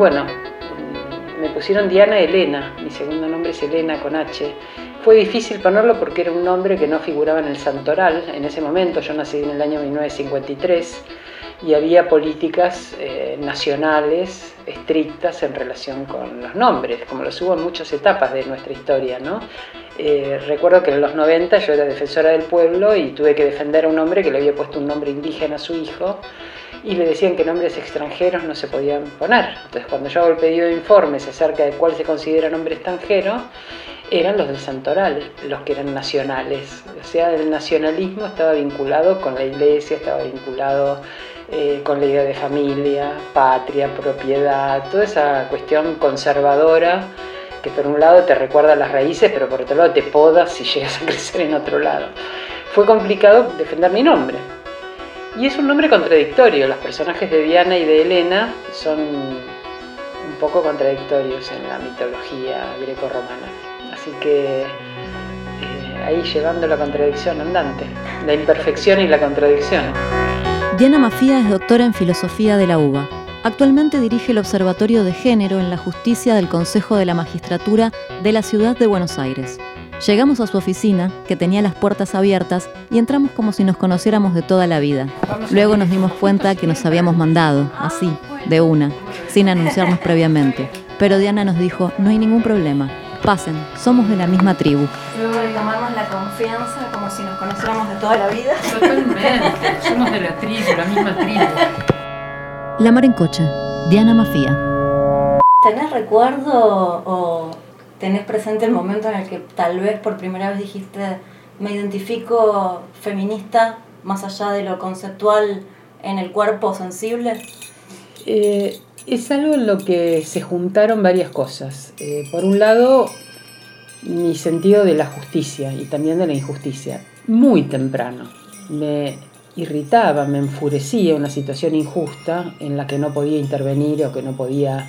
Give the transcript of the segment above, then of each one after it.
bueno, me pusieron Diana Elena, mi segundo nombre es Elena con H. Fue difícil ponerlo porque era un nombre que no figuraba en el santoral en ese momento, yo nací en el año 1953 y había políticas eh, nacionales estrictas en relación con los nombres, como los hubo en muchas etapas de nuestra historia. ¿no? Eh, recuerdo que en los 90 yo era defensora del pueblo y tuve que defender a un hombre que le había puesto un nombre indígena a su hijo y le decían que nombres extranjeros no se podían poner. Entonces cuando yo hago el pedido de informes acerca de cuál se considera nombre extranjero, eran los del santoral, los que eran nacionales. O sea, el nacionalismo estaba vinculado con la iglesia, estaba vinculado eh, con la idea de familia, patria, propiedad, toda esa cuestión conservadora que por un lado te recuerda las raíces, pero por otro lado te poda si llegas a crecer en otro lado. Fue complicado defender mi nombre. Y es un nombre contradictorio. Los personajes de Diana y de Elena son un poco contradictorios en la mitología greco-romana. Así que eh, ahí llevando la contradicción andante, la imperfección y la contradicción. Diana Mafía es doctora en Filosofía de la UBA. Actualmente dirige el Observatorio de Género en la Justicia del Consejo de la Magistratura de la Ciudad de Buenos Aires. Llegamos a su oficina, que tenía las puertas abiertas, y entramos como si nos conociéramos de toda la vida. Luego nos dimos cuenta que nos habíamos mandado, así, de una, sin anunciarnos previamente. Pero Diana nos dijo, no hay ningún problema, pasen, somos de la misma tribu. Luego de tomarnos la confianza como si nos conociéramos de toda la vida. Totalmente, somos de la tribu, la misma tribu. La Mar en Coche, Diana Mafía. ¿Tenés recuerdo o tenés presente el momento en el que tal vez por primera vez dijiste, me identifico feminista más allá de lo conceptual en el cuerpo sensible? Eh, es algo en lo que se juntaron varias cosas. Eh, por un lado, mi sentido de la justicia y también de la injusticia. Muy temprano. Me irritaba, me enfurecía una situación injusta en la que no podía intervenir o que no podía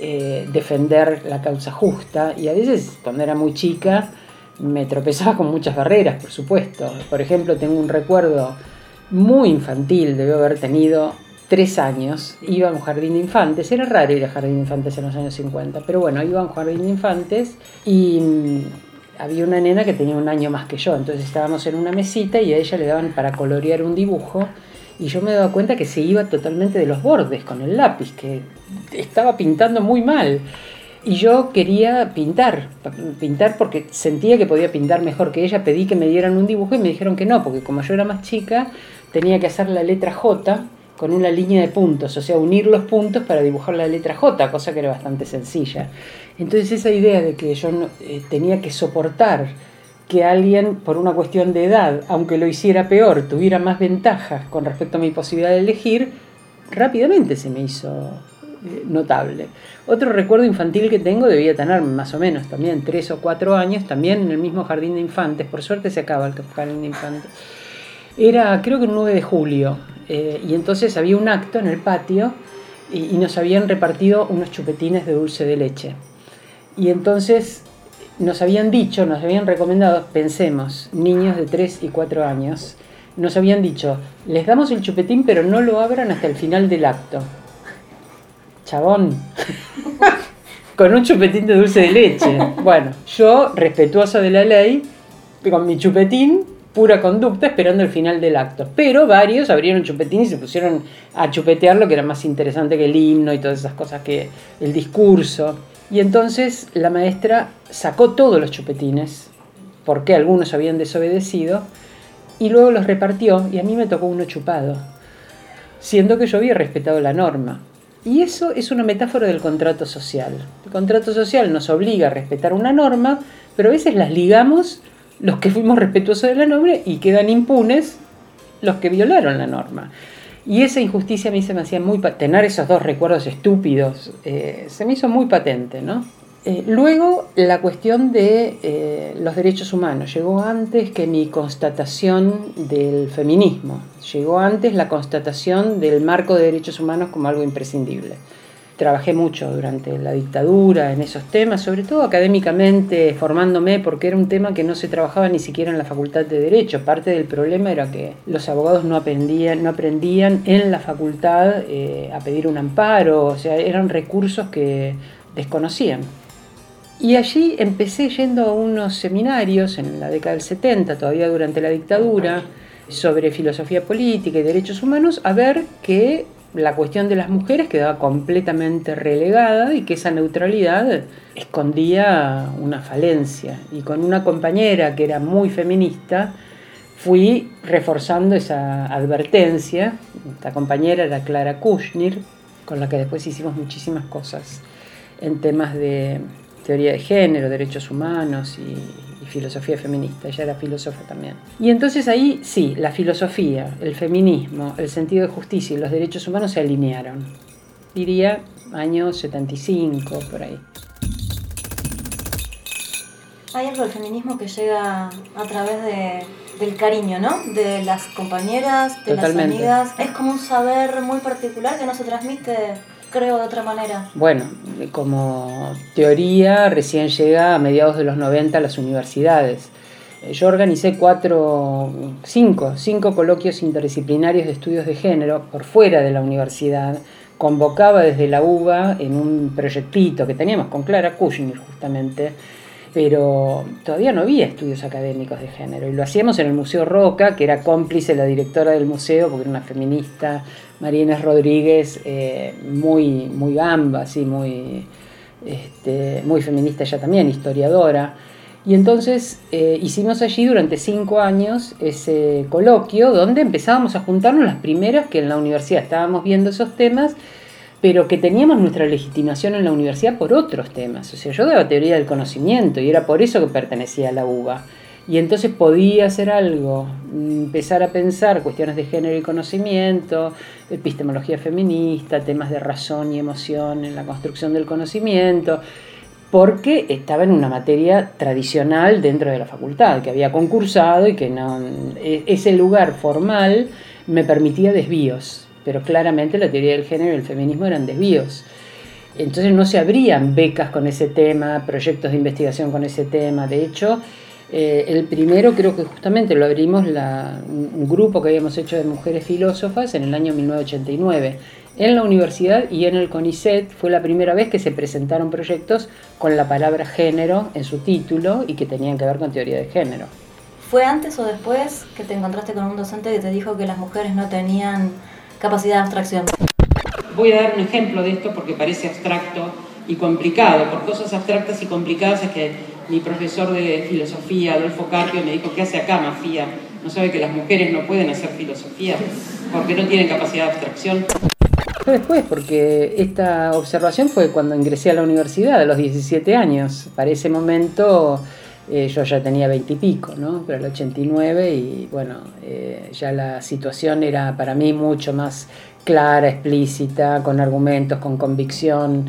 eh, defender la causa justa. Y a veces, cuando era muy chica, me tropezaba con muchas barreras, por supuesto. Por ejemplo, tengo un recuerdo muy infantil, debo haber tenido tres años, iba a un jardín de infantes, era raro ir a jardín de infantes en los años 50, pero bueno, iba a un jardín de infantes y mm, había una nena que tenía un año más que yo, entonces estábamos en una mesita y a ella le daban para colorear un dibujo y yo me daba cuenta que se iba totalmente de los bordes con el lápiz, que estaba pintando muy mal. Y yo quería pintar, pintar porque sentía que podía pintar mejor que ella, pedí que me dieran un dibujo y me dijeron que no, porque como yo era más chica, tenía que hacer la letra J con una línea de puntos, o sea, unir los puntos para dibujar la letra J, cosa que era bastante sencilla. Entonces esa idea de que yo eh, tenía que soportar que alguien, por una cuestión de edad, aunque lo hiciera peor, tuviera más ventajas con respecto a mi posibilidad de elegir, rápidamente se me hizo eh, notable. Otro recuerdo infantil que tengo debía tener más o menos también tres o cuatro años, también en el mismo jardín de infantes, por suerte se acaba el jardín de infantes. Era creo que el 9 de julio, eh, y entonces había un acto en el patio y, nos habían repartido unos chupetines de dulce de leche. Y entonces nos habían dicho, nos habían recomendado, pensemos, niños de 3 y 4 años, nos habían dicho, les damos el chupetín pero no lo abran hasta el final del acto. Chabón. con un chupetín de dulce de leche. Bueno, yo, respetuoso de la ley, con mi chupetín, pura conducta esperando el final del acto. Pero varios abrieron chupetín y se pusieron a chupetear lo que era más interesante que el himno y todas esas cosas que el discurso. Y entonces la maestra sacó todos los chupetines, porque algunos habían desobedecido, y luego los repartió y a mí me tocó uno chupado, siendo que yo había respetado la norma. Y eso es una metáfora del contrato social. El contrato social nos obliga a respetar una norma, pero a veces las ligamos los que fuimos respetuosos de la norma y quedan impunes los que violaron la norma. Y esa injusticia a mí se me hacía muy... Tener esos dos recuerdos estúpidos eh, se me hizo muy patente, ¿no? Eh, luego, la cuestión de eh, los derechos humanos. Llegó antes que mi constatación del feminismo. Llegó antes la constatación del marco de derechos humanos como algo imprescindible. Trabajé mucho durante la dictadura en esos temas, sobre todo académicamente, formándome, porque era un tema que no se trabajaba ni siquiera en la Facultad de Derecho. Parte del problema era que los abogados no aprendían, no aprendían en la facultad eh, a pedir un amparo, o sea, eran recursos que desconocían. Y allí empecé yendo a unos seminarios en la década del 70, todavía durante la dictadura, sobre filosofía política y derechos humanos, a ver que la cuestión de las mujeres quedaba completamente relegada y que esa neutralidad escondía una falencia. Y con una compañera que era muy feminista, fui reforzando esa advertencia. Esta compañera era Clara Kushnir, con la que después hicimos muchísimas cosas en temas de teoría de género, derechos humanos y, filosofía feminista, ella era filósofa también. Y entonces ahí sí, la filosofía, el feminismo, el sentido de justicia y los derechos humanos se alinearon. Diría año 75, por ahí. Hay algo del feminismo que llega a través de, del cariño, ¿no? De las compañeras, de las amigas. Es como un saber muy particular que no se transmite creo de otra manera. Bueno, como teoría recién llega a mediados de los 90 a las universidades. Eh, yo organicé cuatro, cinco, cinco coloquios interdisciplinarios de estudios de género por fuera de la universidad. Convocaba desde la UBA en un proyectito que teníamos con Clara Kushner justamente, pero todavía no había estudios académicos de género. Y lo hacíamos en el Museo Roca, que era cómplice la directora del museo, porque era una feminista María Rodríguez, eh, muy, muy gamba, muy, este, muy feminista ella también, historiadora. Y entonces eh, hicimos allí durante cinco años ese coloquio donde empezábamos a juntarnos las primeras que en la universidad estábamos viendo esos temas, pero que teníamos nuestra legitimación en la universidad por otros temas. O sea, yo daba teoría del conocimiento y era por eso que pertenecía a la UBA. Y entonces podía hacer algo, empezar a pensar cuestiones de género y conocimiento, epistemología feminista, temas de razón y emoción en la construcción del conocimiento, porque estaba en una materia tradicional dentro de la facultad, que había concursado y que no, e, ese lugar formal me permitía desvíos, pero claramente la teoría del género y el feminismo eran desvíos. Entonces no se abrían becas con ese tema, proyectos de investigación con ese tema. De hecho, eh, el primero creo que justamente lo abrimos un grupo que habíamos hecho de mujeres filósofas en el año 1989. En la universidad y en el CONICET fue la primera vez que se presentaron proyectos con la palabra género en su título y que tenían que ver con teoría de género. ¿Fue antes o después que te encontraste con un docente que te dijo que las mujeres no tenían capacidad de abstracción? Voy a dar un ejemplo de esto porque parece abstracto y complicado. Por cosas abstractas y complicadas es que mi profesor de filosofía, Adolfo Carpio, me dijo, ¿qué hace acá, Mafía? ¿No sabe que las mujeres no pueden hacer filosofía porque no tienen capacidad de abstracción? Después, porque esta observación fue cuando ingresé a la universidad, a los 17 años. Para ese momento eh, yo ya tenía 20 y pico, ¿no? Pero el 89 y bueno, eh, ya la situación era para mí mucho más clara, explícita, con argumentos, con convicción.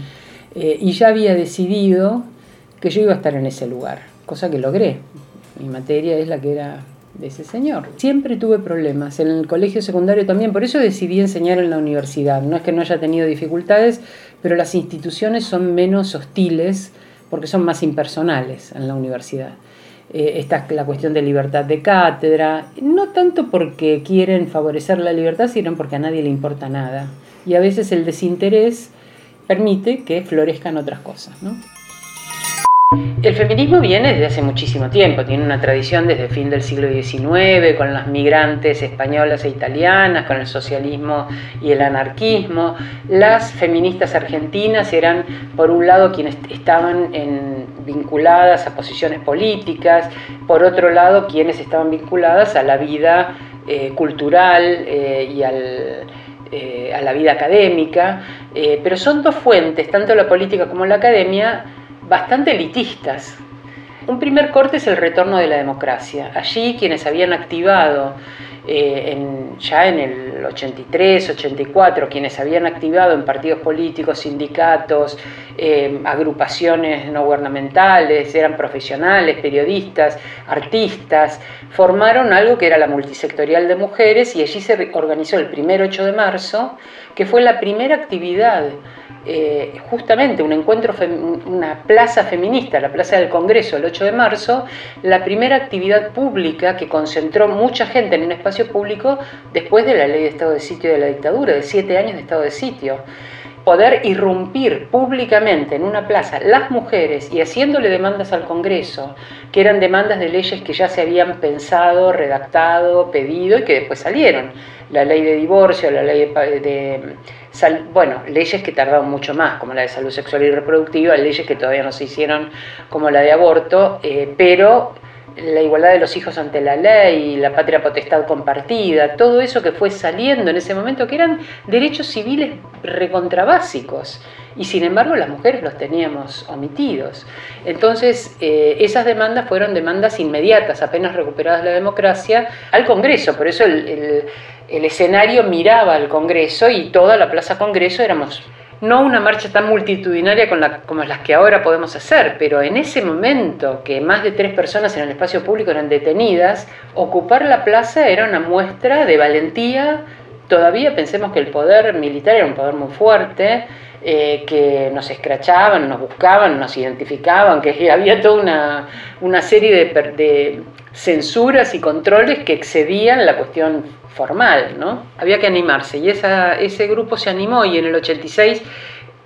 Eh, y ya había decidido que yo iba a estar en ese lugar, cosa que logré. Mi materia es la que era de ese señor. Siempre tuve problemas, en el colegio secundario también, por eso decidí enseñar en la universidad. No es que no haya tenido dificultades, pero las instituciones son menos hostiles porque son más impersonales en la universidad. Eh, esta es la cuestión de libertad de cátedra, no tanto porque quieren favorecer la libertad, sino porque a nadie le importa nada. Y a veces el desinterés permite que florezcan otras cosas. ¿no? El feminismo viene desde hace muchísimo tiempo, tiene una tradición desde el fin del siglo XIX, con las migrantes españolas e italianas, con el socialismo y el anarquismo. Las feministas argentinas eran, por un lado, quienes estaban vinculadas a posiciones políticas, por otro lado, quienes estaban vinculadas a la vida eh, cultural eh, y eh, a la vida académica, pero son dos fuentes, tanto la política como la academia, bastante elitistas. Un primer corte es el retorno de la democracia. Allí quienes habían activado eh, ya en el 83, 84, quienes habían activado en partidos políticos, sindicatos, eh, agrupaciones no gubernamentales, eran profesionales, periodistas, artistas, formaron algo que era la multisectorial de mujeres y allí se organizó el primer 8 de marzo, que fue la primera actividad eh, justamente un encuentro, una plaza feminista, la Plaza del Congreso, el 8 de marzo, la primera actividad pública que concentró mucha gente en un espacio público después de la ley de estado de sitio de la dictadura, de siete años de estado de sitio. Poder irrumpir públicamente en una plaza las mujeres y haciéndole demandas al Congreso, que eran demandas de leyes que ya se habían pensado, redactado, pedido y que después salieron. La ley de divorcio, la ley de bueno, leyes que tardaron mucho más, como la de salud sexual y reproductiva, leyes que todavía no se hicieron, como la de aborto, eh, pero la igualdad de los hijos ante la ley, la patria potestad compartida, todo eso que fue saliendo en ese momento, que eran derechos civiles recontrabásicos, y sin embargo las mujeres los teníamos omitidos. Entonces, eh, esas demandas fueron demandas inmediatas, apenas recuperadas la democracia, al Congreso, por eso el escenario miraba al Congreso y toda la Plaza Congreso éramos no una marcha tan multitudinaria como las que ahora podemos hacer, pero en ese momento que más de tres personas en el espacio público eran detenidas, ocupar la plaza era una muestra de valentía. Todavía pensemos que el poder militar era un poder muy fuerte, eh, que nos escrachaban, nos buscaban, nos identificaban, que había toda una, una serie de, de censuras y controles que excedían la cuestión formal, ¿no? Había que animarse y esa, ese grupo se animó y en el 86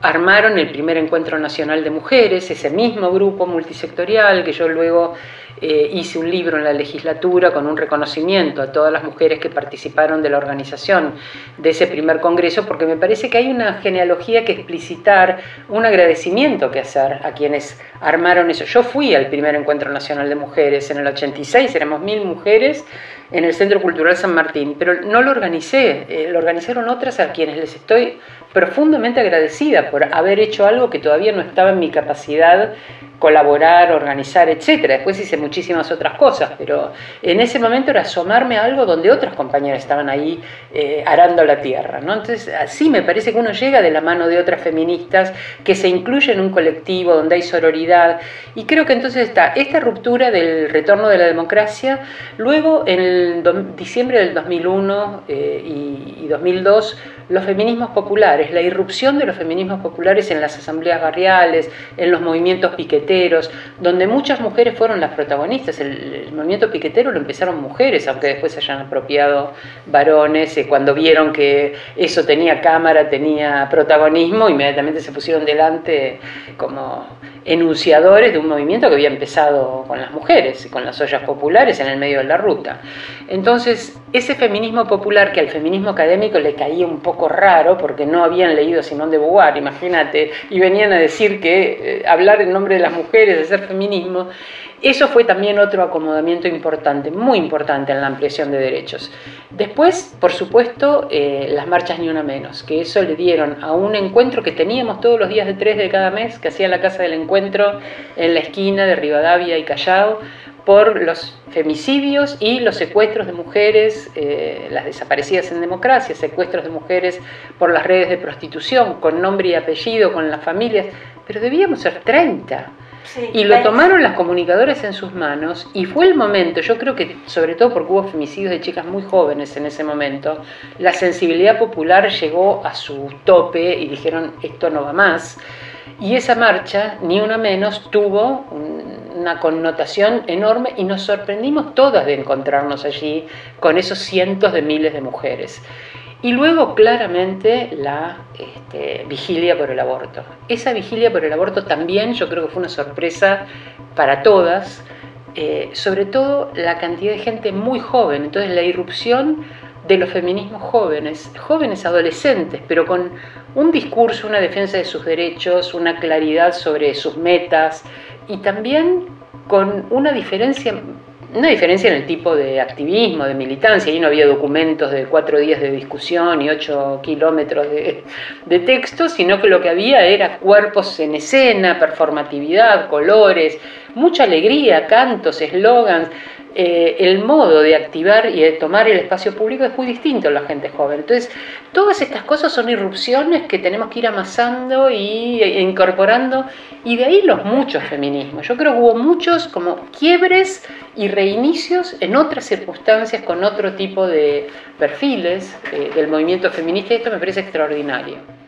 armaron el primer encuentro nacional de mujeres, ese mismo grupo multisectorial que yo luego eh, hice un libro en la legislatura con un reconocimiento a todas las mujeres que participaron de la organización de ese primer congreso, porque me parece que hay una genealogía que explicitar, un agradecimiento que hacer a quienes armaron eso. Yo fui al primer encuentro nacional de mujeres en el 86, éramos mil mujeres en el Centro Cultural San Martín, pero no lo organicé, eh, lo organizaron otras a quienes les estoy profundamente agradecida por haber hecho algo que todavía no estaba en mi capacidad colaborar, organizar, etcétera. Después hice muchísimas otras cosas, pero en ese momento era asomarme a algo donde otras compañeras estaban ahí eh, arando la tierra. ¿no? Entonces, así me parece que uno llega de la mano de otras feministas que se incluyen en un colectivo donde hay sororidad. Y creo que entonces está esta ruptura del retorno de la democracia. Luego, en el diciembre del 2001 eh, y, y 2002, los feminismos populares, la irrupción de los feminismos populares en las asambleas barriales, en los movimientos piqueteros, donde muchas mujeres fueron las protagonistas. El, movimiento piquetero lo empezaron mujeres, aunque después se hayan apropiado varones, eh, cuando vieron que eso tenía cámara, tenía protagonismo, inmediatamente se pusieron delante como enunciadores de un movimiento que había empezado con las mujeres, con las ollas populares en el medio de la ruta. Entonces, ese feminismo popular que al feminismo académico le caía un poco raro porque no habían leído a Simón de Beauvoir, imagínate, y venían a decir que eh, hablar en nombre de las mujeres, de ser feminismo, eso fue también otro acomodamiento importante, muy importante en la ampliación de derechos. Después, por supuesto, eh, las marchas ni una menos, que eso le dieron a un encuentro que teníamos todos los días de tres de cada mes, que hacía la Casa del Encuentro en la esquina de Rivadavia y Callao, por los femicidios y los secuestros de mujeres, eh, las desaparecidas en democracia, secuestros de mujeres por las redes de prostitución, con nombre y apellido, con las familias, pero debíamos ser 30 y lo tomaron las comunicadoras en sus manos y fue el momento, yo creo que sobre todo porque hubo femicidios de chicas muy jóvenes en ese momento, la sensibilidad popular llegó a su tope y dijeron esto no va más. Y esa marcha, ni una menos, tuvo una connotación enorme y nos sorprendimos todas de encontrarnos allí con esos cientos de miles de mujeres. Y luego claramente la este, vigilia por el aborto. Esa vigilia por el aborto también yo creo que fue una sorpresa para todas, eh, sobre todo la cantidad de gente muy joven, entonces la irrupción de los feminismos jóvenes, jóvenes adolescentes, pero con un discurso, una defensa de sus derechos, una claridad sobre sus metas y también con una diferencia una diferencia en el tipo de activismo, de militancia. Ahí no había documentos de cuatro días de discusión y ocho kilómetros de, de texto, sino que lo que había era cuerpos en escena, performatividad, colores, mucha alegría, cantos, eslogans. Eh, el modo de activar y de tomar el espacio público es muy distinto en la gente joven. Entonces, todas estas cosas son irrupciones que tenemos que ir amasando e incorporando, y de ahí los muchos feminismos. Yo creo que hubo muchos como quiebres y reinicios en otras circunstancias con otro tipo de perfiles eh, del movimiento feminista, y esto me parece extraordinario.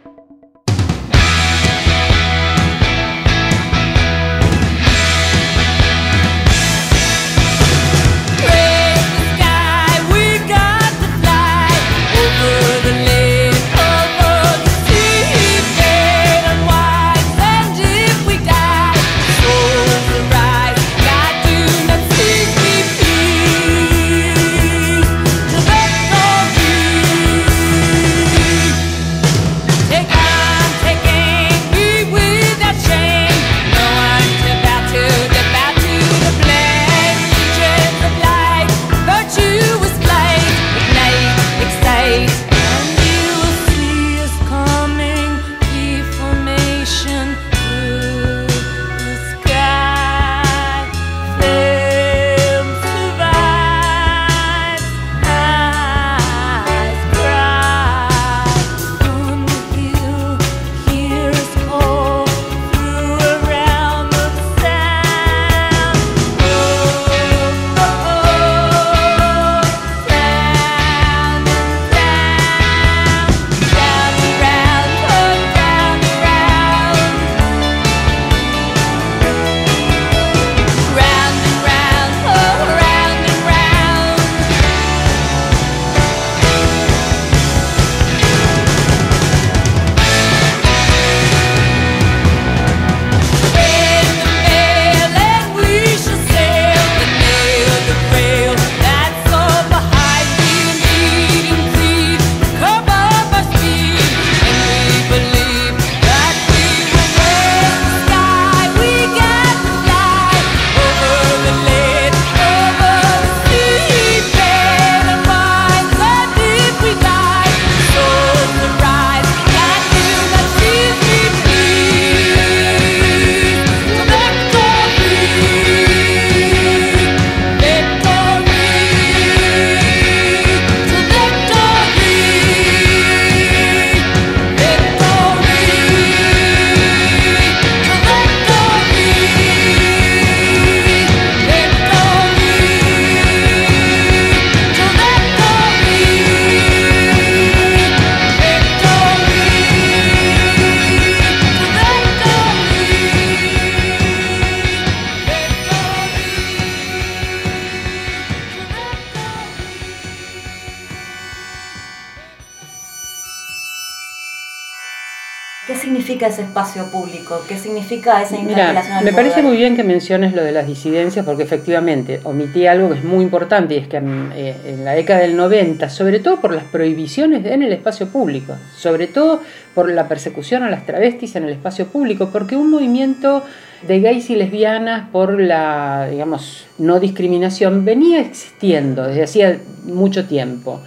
Ese espacio público? ¿Qué significa esa interpelación? me parece muy bien que menciones lo de las disidencias porque efectivamente omití algo que es muy importante y es que eh, en, la década del 90, sobre todo por las prohibiciones en el espacio público, sobre todo por la persecución a las travestis en el espacio público, porque un movimiento de gays y lesbianas por la, digamos, no discriminación venía existiendo desde hacía mucho tiempo.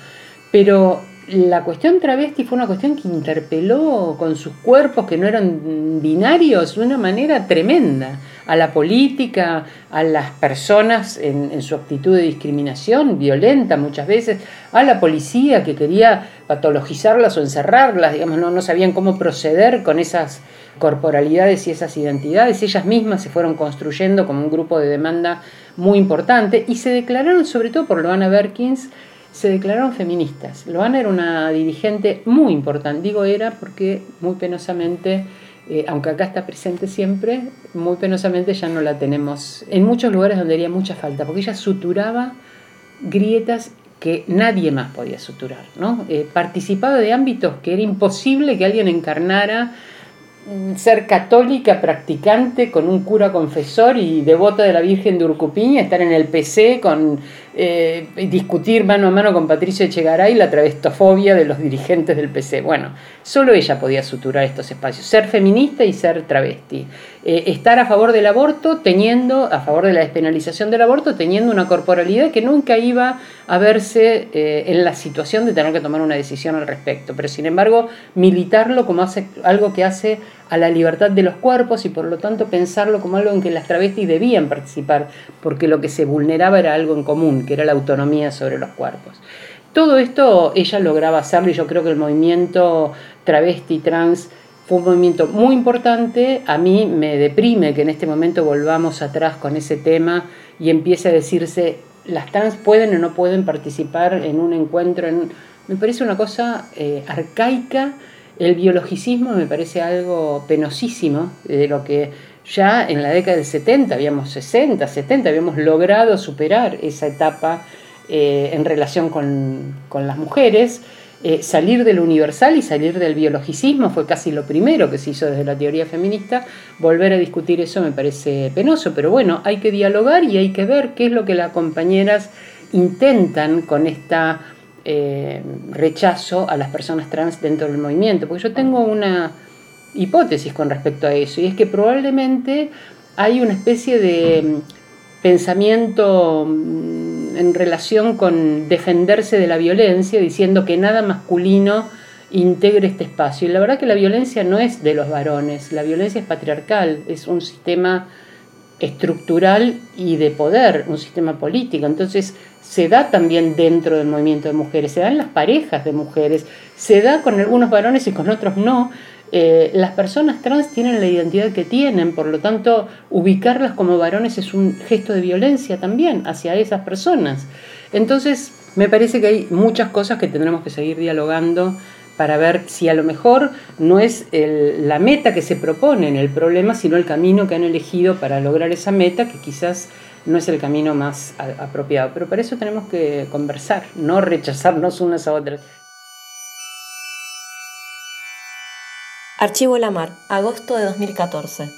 Pero la cuestión travesti fue una cuestión que interpeló con sus cuerpos que no eran binarios de una manera tremenda a la política, a las personas en, su actitud de discriminación violenta muchas veces, a la policía que quería patologizarlas o encerrarlas, digamos, no, sabían cómo proceder con esas corporalidades y esas identidades. Ellas mismas se fueron construyendo como un grupo de demanda muy importante y se declararon, sobre todo por Loana Berkins, se declararon feministas. Loana era una dirigente muy importante, digo era porque muy penosamente, eh, aunque acá está presente siempre, muy penosamente ya no la tenemos en muchos lugares donde haría mucha falta, porque ella suturaba grietas que nadie más podía suturar. Eh, participaba de ámbitos que era imposible que alguien encarnara ser católica, practicante, con un cura confesor y devota de la Virgen de Urcupiña, estar en el PC con eh, discutir mano a mano con Patricio Echegaray la travestofobia de los dirigentes del PC. Bueno, solo ella podía suturar estos espacios, ser feminista y ser travesti. Eh, estar a favor del aborto, teniendo, a favor de la despenalización del aborto, teniendo una corporalidad que nunca iba a verse eh, en la situación de tener que tomar una decisión al respecto. Pero sin embargo, militarlo como hace, algo que hace a la libertad de los cuerpos y por lo tanto pensarlo como algo en que las travestis debían participar, porque lo que se vulneraba era algo en común, que era la autonomía sobre los cuerpos. Todo esto ella lograba hacerlo y yo creo que el movimiento travesti trans fue un movimiento muy importante. A mí me deprime que en este momento volvamos atrás con ese tema y empiece a decirse las trans pueden o no pueden participar en un encuentro. Me parece una cosa eh, arcaica. El biologicismo me parece algo penosísimo de lo que ya en la década del 70, habíamos 60, 70, habíamos logrado superar esa etapa eh, en relación con, las mujeres. Eh, salir del universal y salir del biologicismo fue casi lo primero que se hizo desde la teoría feminista. Volver a discutir eso me parece penoso, pero bueno, hay que dialogar y hay que ver qué es lo que las compañeras intentan con esta eh, rechazo a las personas trans dentro del movimiento. Porque yo tengo una hipótesis con respecto a eso, y es que probablemente hay una especie de mm, pensamiento mm, en relación con defenderse de la violencia, diciendo que nada masculino integre este espacio. Y la verdad que la violencia no es de los varones, la violencia es patriarcal, es un sistema estructural y de poder, un sistema político. Entonces se da también dentro del movimiento de mujeres, se da en las parejas de mujeres, se da con algunos varones y con otros no, eh, las personas trans tienen la identidad que tienen, por lo tanto, ubicarlas como varones es un gesto de violencia también hacia esas personas. Entonces, me parece que hay muchas cosas que tendremos que seguir dialogando para ver si a lo mejor no es la meta que se propone en el problema, sino el camino que han elegido para lograr esa meta, que quizás no es el camino más apropiado. Pero para eso tenemos que conversar, no rechazarnos unas a otras. Archivo Lamar, agosto de 2014.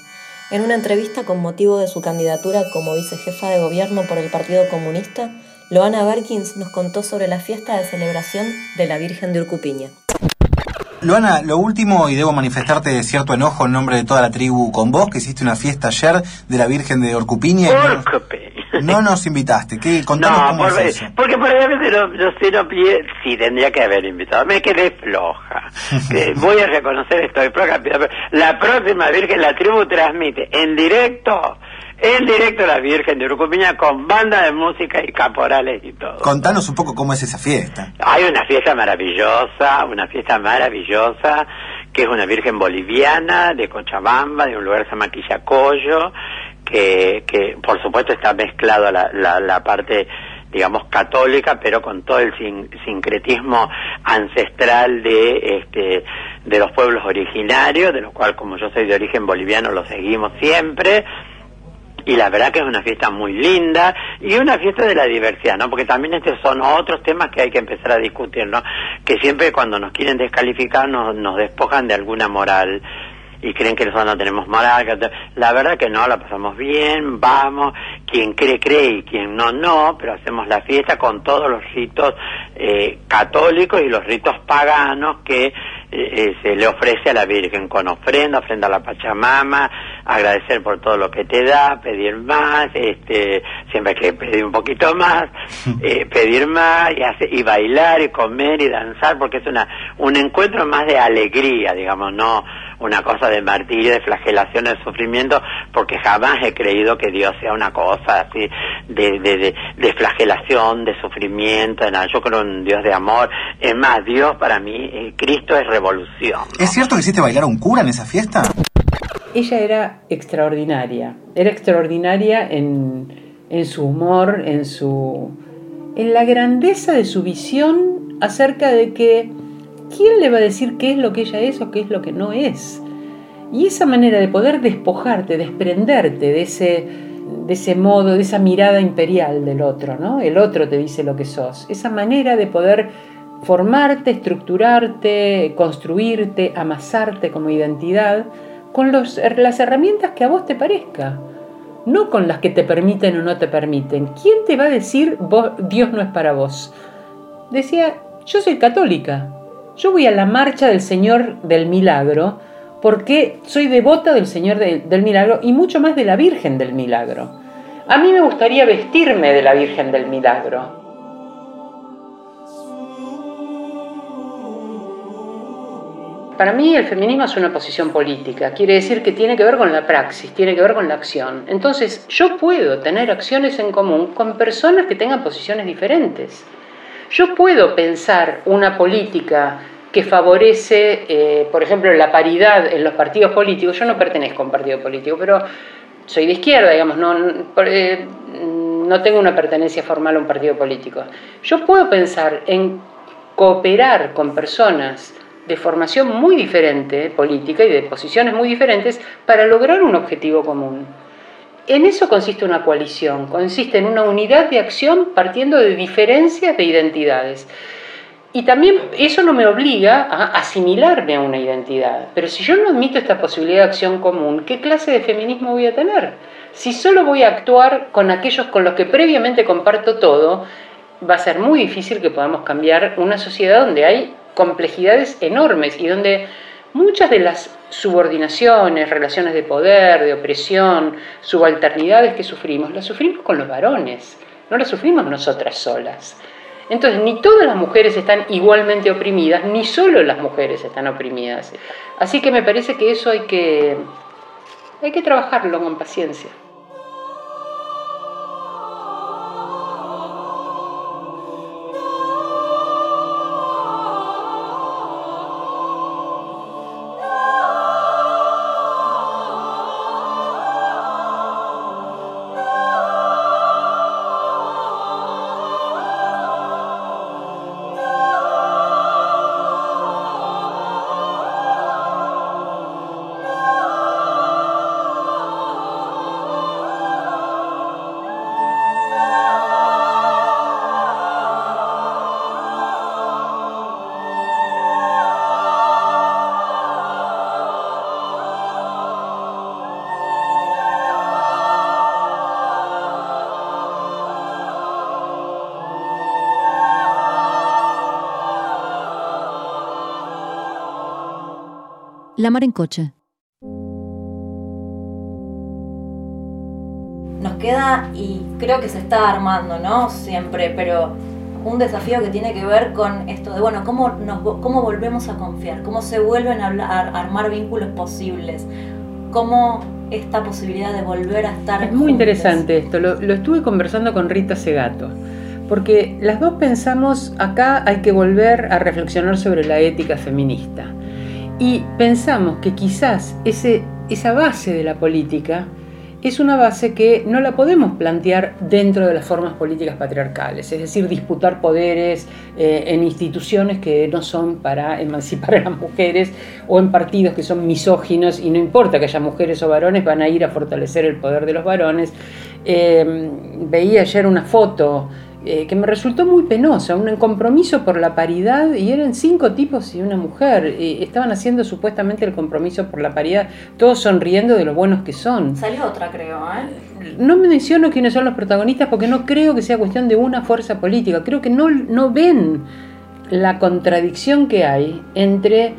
En una entrevista con motivo de su candidatura como vicejefa de gobierno por el Partido Comunista, Loana Barkins nos contó sobre la fiesta de celebración de la Virgen de Urcupiña. Loana, lo último, y debo manifestarte cierto enojo en nombre de toda la tribu con vos, que hiciste una fiesta ayer de la Virgen de Urcupiña. No nos invitaste. ¿Qué? Contanos no, cómo es eso. Porque por ejemplo, no, sé, no pide, sí, tendría que haber invitado. Me quedé floja. Eh, voy a reconocer, estoy floja. La próxima Virgen, la tribu transmite en directo, en directo la Virgen de Urucupiña con banda de música y caporales y todo. Contanos un poco cómo es esa fiesta. Hay una fiesta maravillosa, una fiesta maravillosa, que es una Virgen boliviana de Cochabamba, de un lugar que se llama Quillacollo que, por supuesto está mezclado la, la, parte digamos católica pero con todo el sincretismo ancestral de este de los pueblos originarios de lo cual como yo soy de origen boliviano lo seguimos siempre y la verdad que es una fiesta muy linda y una fiesta de la diversidad, ¿no? Porque también estos son otros temas que hay que empezar a discutir, ¿no? Que siempre cuando nos quieren descalificar nos, nos despojan de alguna moral y creen que nosotros no tenemos moral. La verdad que no, la pasamos bien, vamos, quien cree, cree y quien no, no, pero hacemos la fiesta con todos los ritos eh, católicos y los ritos paganos que eh, eh, se le ofrece a la Virgen con ofrenda, ofrenda a la Pachamama, agradecer por todo lo que te da, pedir más, este, siempre hay que pedir un poquito más, pedir más y, y bailar y comer y danzar porque es una un encuentro más de alegría, digamos, no una cosa de martirio, de flagelación, de sufrimiento, porque jamás he creído que Dios sea una cosa así de, de, de, flagelación, de sufrimiento, nada. yo creo en un Dios de amor. Es más, Dios para mí, eh, Cristo es revolución. ¿Es cierto que hiciste bailar a un cura en esa fiesta? Ella era extraordinaria, era extraordinaria en, en su humor, en su en la grandeza de su visión acerca de que ¿quién le va a decir qué es lo que ella es o qué es lo que no es? Y esa manera de poder despojarte, desprenderte de ese, de ese modo, de esa mirada imperial del otro, ¿no? El otro te dice lo que sos. Esa manera de poder formarte, estructurarte, construirte, amasarte como identidad con las herramientas que a vos te parezca, no con las que te permiten o no te permiten. ¿Quién te va a decir Dios no es para vos? Decía, yo soy católica, yo voy a la marcha del Señor del Milagro porque soy devota del Señor del Milagro y mucho más de la Virgen del Milagro. A mí me gustaría vestirme de la Virgen del Milagro. Para mí el feminismo es una posición política, quiere decir que tiene que ver con la praxis, tiene que ver con la acción. Entonces yo puedo tener acciones en común con personas que tengan posiciones diferentes. Yo puedo pensar una política que favorece, eh, por ejemplo, la paridad en los partidos políticos. Yo no pertenezco a un partido político, pero soy de izquierda, digamos, no, eh, no tengo una pertenencia formal a un partido político. Yo puedo pensar en cooperar con personas de formación muy diferente política y de posiciones muy diferentes para lograr un objetivo común. En eso consiste una coalición, consiste en una unidad de acción partiendo de diferencias de identidades. Y también eso no me obliga a asimilarme a una identidad. Pero si yo no admito esta posibilidad de acción común, ¿qué clase de feminismo voy a tener? Si solo voy a actuar con aquellos con los que previamente comparto todo, va a ser muy difícil que podamos cambiar una sociedad donde hay complejidades enormes y donde muchas de las subordinaciones, relaciones de poder, de opresión, subalternidades que sufrimos, las sufrimos con los varones, no las sufrimos nosotras solas. Entonces, ni todas las mujeres están igualmente oprimidas, ni solo las mujeres están oprimidas. Así que me parece que eso hay que, hay que trabajarlo con paciencia. La mar en coche. Nos queda, y creo que se está armando, ¿no? Siempre, pero un desafío que tiene que ver con esto de, bueno, cómo, nos, cómo volvemos a confiar, cómo se vuelven a, armar vínculos posibles, cómo esta posibilidad de volver a estar. Es muy interesante esto, lo, lo estuve conversando con Rita Segato, porque las dos pensamos, acá hay que volver a reflexionar sobre la ética feminista. Y pensamos que quizás esa base de la política es una base que no la podemos plantear dentro de las formas políticas patriarcales, es decir, disputar poderes eh, en instituciones que no son para emancipar a las mujeres o en partidos que son misóginos y no importa que haya mujeres o varones, van a ir a fortalecer el poder de los varones. Eh, veía ayer una foto eh, que me resultó muy penosa, un compromiso por la paridad y eran cinco tipos y una mujer. estaban haciendo supuestamente el compromiso por la paridad, todos sonriendo de lo buenos que son. Salió otra, creo. ¿eh? No me menciono quiénes son los protagonistas porque no creo que sea cuestión de una fuerza política. Creo que no, no ven la contradicción que hay entre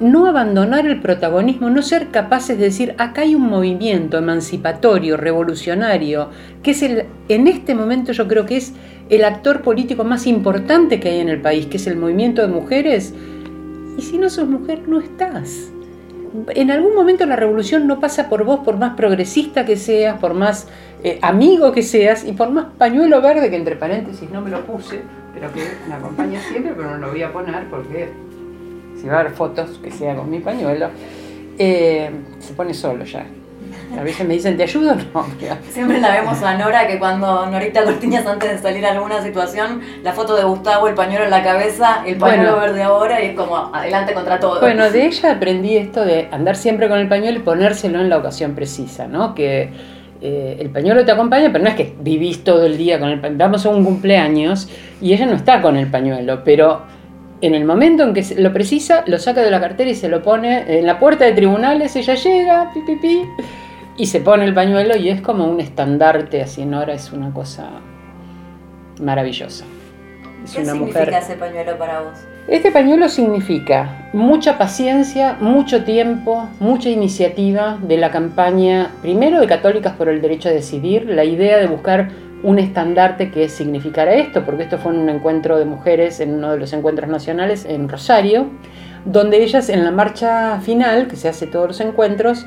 no abandonar el protagonismo, no ser capaces de decir, acá hay un movimiento emancipatorio, revolucionario, que es el, en este momento yo creo que es el actor político más importante que hay en el país, que es el movimiento de mujeres. Y si no sos mujer, no estás. En algún momento la revolución no pasa por vos, por más progresista que seas, por más eh, amigo que seas y por más pañuelo verde, que entre paréntesis no me lo puse, pero que me acompaña siempre, pero no lo voy a poner porque si va a haber fotos que sea con mi pañuelo, eh, se pone solo ya. A veces me dicen, ¿te ayudo? No. Siempre la vemos a Nora que cuando Norita Cortiñas antes de salir a alguna situación, la foto de Gustavo, el pañuelo en la cabeza, el pañuelo verde ahora y es como adelante contra todo. Bueno, de ella aprendí esto de andar siempre con el pañuelo y ponérselo en la ocasión precisa, ¿no? Que eh, el pañuelo te acompaña, pero no es que vivís todo el día con el pañuelo. Vamos a un cumpleaños y ella no está con el pañuelo, pero en el momento en que lo precisa, lo saca de la cartera y se lo pone en la puerta de tribunales, ella llega, pi, pi, pi, y se pone el pañuelo y es como un estandarte así, Nora es una cosa maravillosa. ¿Qué significa ese pañuelo para vos? Este pañuelo significa mucha paciencia, mucho tiempo, mucha iniciativa de la campaña, primero de Católicas por el Derecho a Decidir, la idea de buscar un estandarte que significara esto, porque esto fue un encuentro de mujeres en uno de los encuentros nacionales en Rosario, donde ellas en la marcha final, que se hace todos los encuentros,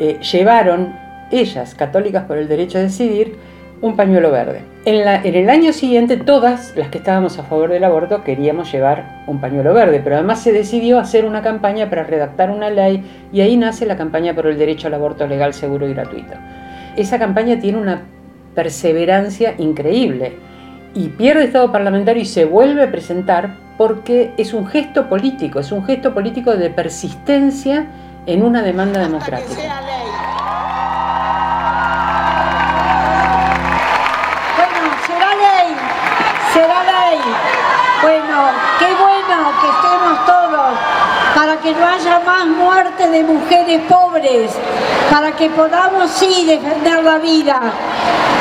eh, llevaron, ellas, católicas por el derecho a decidir, un pañuelo verde. En, en, el año siguiente todas las que estábamos a favor del aborto queríamos llevar un pañuelo verde, pero además se decidió hacer una campaña para redactar una ley y ahí nace la campaña por el derecho al aborto legal, seguro y gratuito. Esa campaña tiene una perseverancia increíble y pierde estado parlamentario y se vuelve a presentar porque es un gesto político, es un gesto político de persistencia en una demanda democrática. Bueno, qué bueno que estemos todos para que no haya más muerte de mujeres pobres, para que podamos sí defender la vida.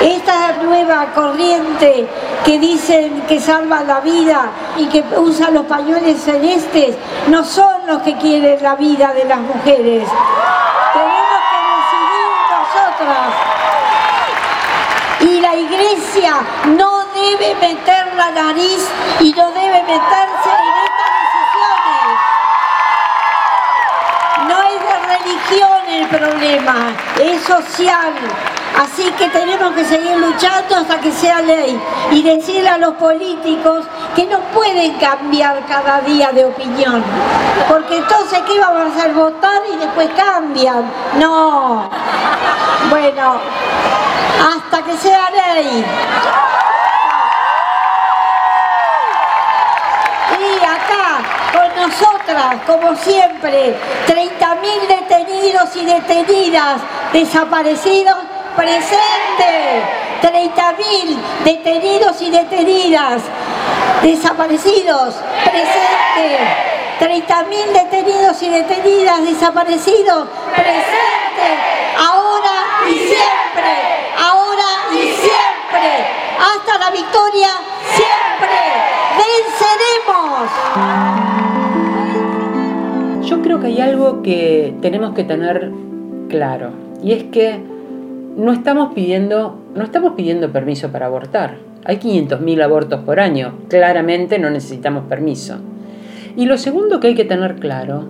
Esta nueva corriente que dicen que salva la vida y que usan los pañuelos celestes no son los que quieren la vida de las mujeres. Tenemos que decidir nosotras. Y la iglesia no debe meter la nariz y no debe meterse en estas decisiones. No es de religión el problema, es social. Así que tenemos que seguir luchando hasta que sea ley y decirle a los políticos que no pueden cambiar cada día de opinión. Porque entonces, ¿qué vamos a hacer? Votar y después cambian. No. Bueno, hasta que sea ley. nosotras, como siempre, 30.000 detenidos y detenidas, desaparecidos, presente. 30.000 detenidos y detenidas, desaparecidos, presente. 30.000 detenidos y detenidas, desaparecidos, presente. Ahora y siempre, ahora y siempre. Hasta la victoria, siempre. Venceremos creo que hay algo que tenemos que tener claro y es que no estamos pidiendo, no estamos pidiendo permiso para abortar. Hay 500.000 abortos por año, claramente no necesitamos permiso. Y lo segundo que hay que tener claro